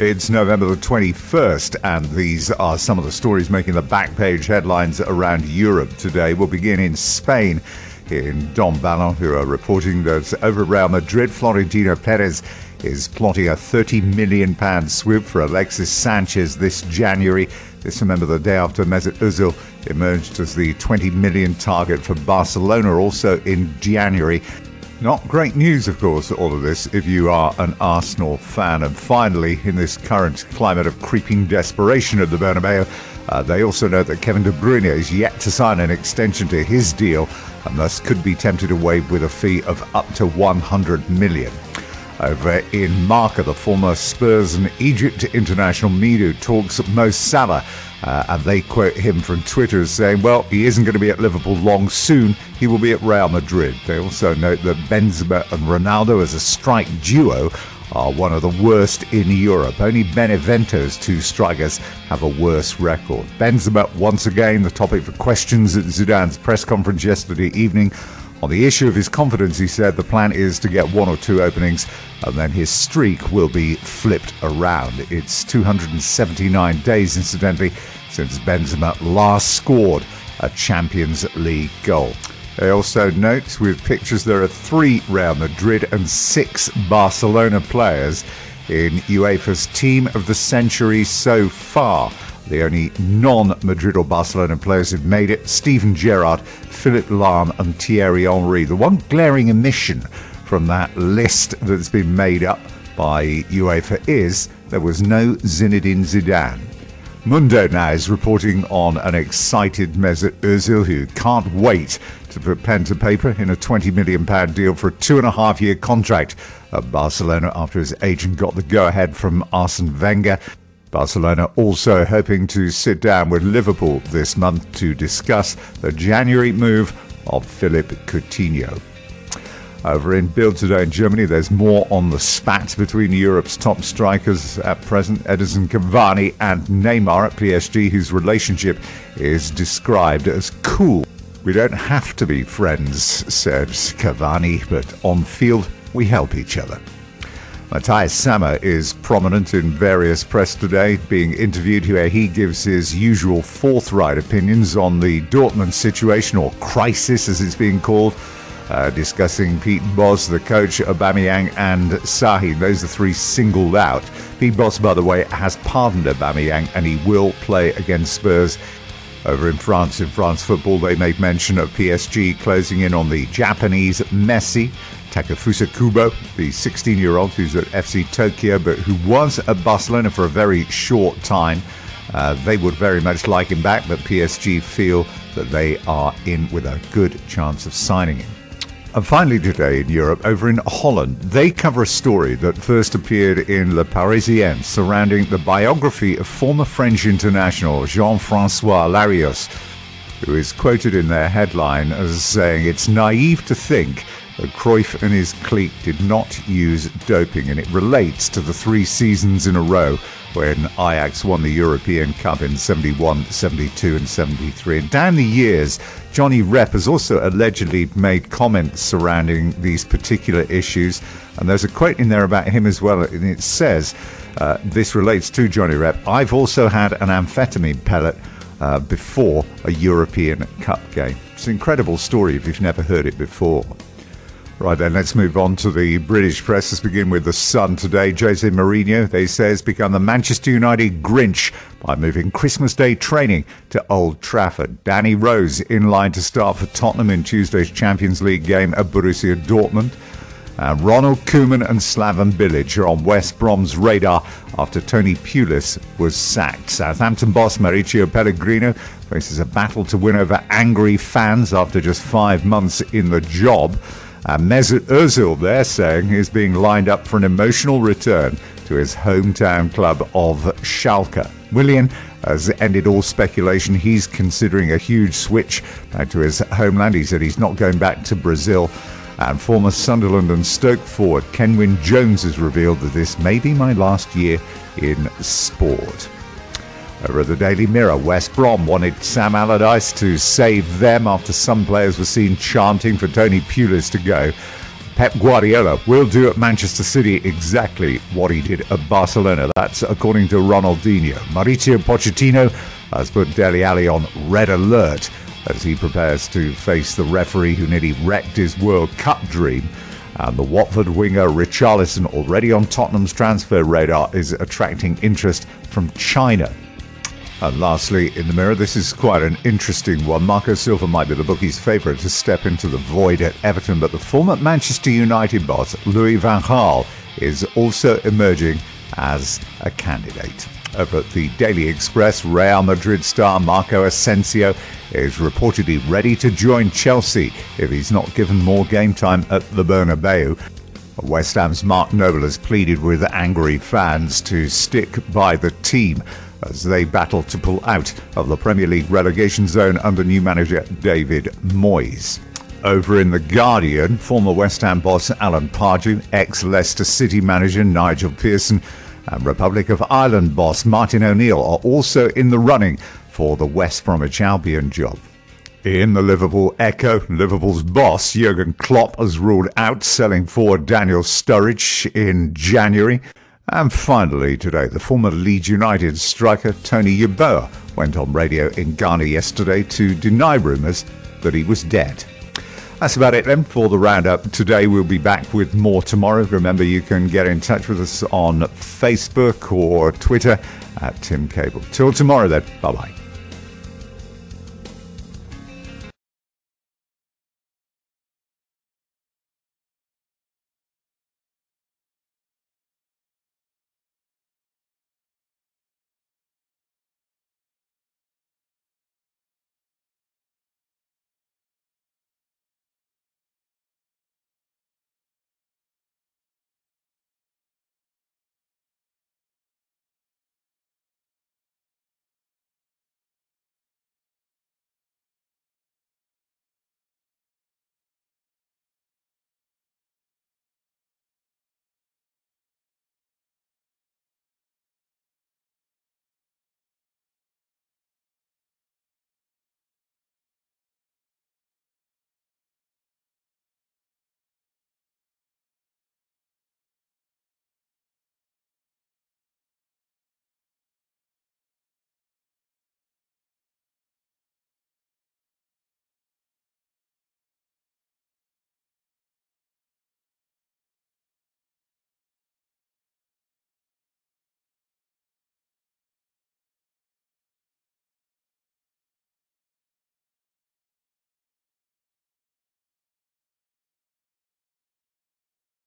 It's November the 21st, and these are some of the stories making the back page headlines around Europe today. We'll begin in Spain. In Don Balon, who are reporting that over Real Madrid, Florentino Perez is plotting a 30 million pound swoop for Alexis Sanchez this January. This, remember, the day after Mesut Ozil emerged as the 20 million target for Barcelona, also in January. Not great news, of course, all of this, if you are an Arsenal fan. And finally, in this current climate of creeping desperation at the Bernabeu, uh, they also know that Kevin De Bruyne is yet to sign an extension to his deal and thus could be tempted away with a fee of up to 100 million. Over in Marca, the former Spurs and Egypt international Mido talks Mo Salah uh, and they quote him from Twitter as saying, well, he isn't going to be at Liverpool long soon. He will be at Real Madrid. They also note that Benzema and Ronaldo as a strike duo are one of the worst in Europe. Only Benevento's two strikers have a worse record. Benzema, once again, the topic for questions at Zidane's press conference yesterday evening. On the issue of his confidence, he said the plan is to get one or two openings and then his streak will be flipped around. It's 279 days, incidentally, since Benzema last scored a Champions League goal. They also note with pictures there are three Real Madrid and six Barcelona players in UEFA's Team of the Century so far. The only non Madrid or Barcelona players who've made it Steven Gerrard, Philipp Lahm, and Thierry Henry. The one glaring omission from that list that's been made up by UEFA is there was no Zinedine Zidane. Mundo now is reporting on an excited Mesut Ozil who can't wait to put pen to paper in a £20 million deal for a two and a half year contract at Barcelona after his agent got the go ahead from Arsene Wenger. Barcelona also hoping to sit down with Liverpool this month to discuss the January move of Philippe Coutinho. Over in Bild today in Germany, there's more on the spat between Europe's top strikers at present, Edinson Cavani and Neymar at PSG, whose relationship is described as cool. We don't have to be friends, said Cavani, but on field, we help each other. Matthias Sammer is prominent in various press today, being interviewed where he gives his usual forthright opinions on the Dortmund situation, or crisis as it's being called, uh, discussing Pete Bosz, the coach, Aubameyang and Sahin. Those are three singled out. Pete Bosz, by the way, has pardoned Aubameyang and he will play against Spurs over in France, in France football, they made mention of PSG closing in on the Japanese Messi. Takefusa Kubo, the 16 year old who's at FC Tokyo but who was at Barcelona for a very short time. Uh, they would very much like him back, but PSG feel that they are in with a good chance of signing him. And finally, today in Europe, over in Holland, they cover a story that first appeared in Le Parisien surrounding the biography of former French international Jean Francois Larios, who is quoted in their headline as saying, It's naive to think that Cruyff and his clique did not use doping, and it relates to the three seasons in a row when Ajax won the European Cup in 71, 72, and 73. And down the years, Johnny Rep has also allegedly made comments surrounding these particular issues. And there's a quote in there about him as well, and it says, uh, This relates to Johnny Rep. I've also had an amphetamine pellet. Uh, before a European Cup game. It's an incredible story if you've never heard it before. Right then, let's move on to the British press. Let's begin with the Sun today. Jose Mourinho, they say, has become the Manchester United Grinch by moving Christmas Day training to Old Trafford. Danny Rose in line to start for Tottenham in Tuesday's Champions League game at Borussia Dortmund. Ronald Koeman and Slaven Bilic are on West Brom's radar after Tony Pulis was sacked. Southampton boss Mauricio Pellegrino faces a battle to win over angry fans after just five months in the job. And Mesut Ozil, they're saying, is being lined up for an emotional return to his hometown club of Schalke. Willian has ended all speculation. He's considering a huge switch back to his homeland. He said he's not going back to Brazil. And former Sunderland and Stoke forward Kenwyne Jones has revealed that this may be my last year in sport. Over at the Daily Mirror, West Brom wanted Sam Allardyce to save them after some players were seen chanting for Tony Pulis to go. Pep Guardiola will do at Manchester City exactly what he did at Barcelona. That's according to Ronaldinho. Mauricio Pochettino has put Dele Alli on red alert as he prepares to face the referee who nearly wrecked his World Cup dream. And the Watford winger Richarlison, already on Tottenham's transfer radar, is attracting interest from China. And lastly, in the mirror, this is quite an interesting one. Marco Silva might be the bookie's favourite to step into the void at Everton, but the former Manchester United boss, Louis Van Gaal, is also emerging as a candidate. Over at the Daily Express, Real Madrid star Marco Asensio is reportedly ready to join Chelsea if he's not given more game time at the Bernabeu. West Ham's Mark Noble has pleaded with angry fans to stick by the team as they battle to pull out of the Premier League relegation zone under new manager David Moyes. Over in The Guardian, former West Ham boss Alan Pardew, ex Leicester City manager Nigel Pearson, and Republic of Ireland boss Martin O'Neill are also in the running for the West Bromwich Albion job. In the Liverpool Echo, Liverpool's boss Jurgen Klopp has ruled out selling forward Daniel Sturridge in January. And finally, today, the former Leeds United striker Tony Yeboah went on radio in Ghana yesterday to deny rumours that he was dead. That's about it then for the roundup. Today we'll be back with more tomorrow. Remember, you can get in touch with us on Facebook or Twitter at Tim Caple. Till tomorrow then. Bye bye.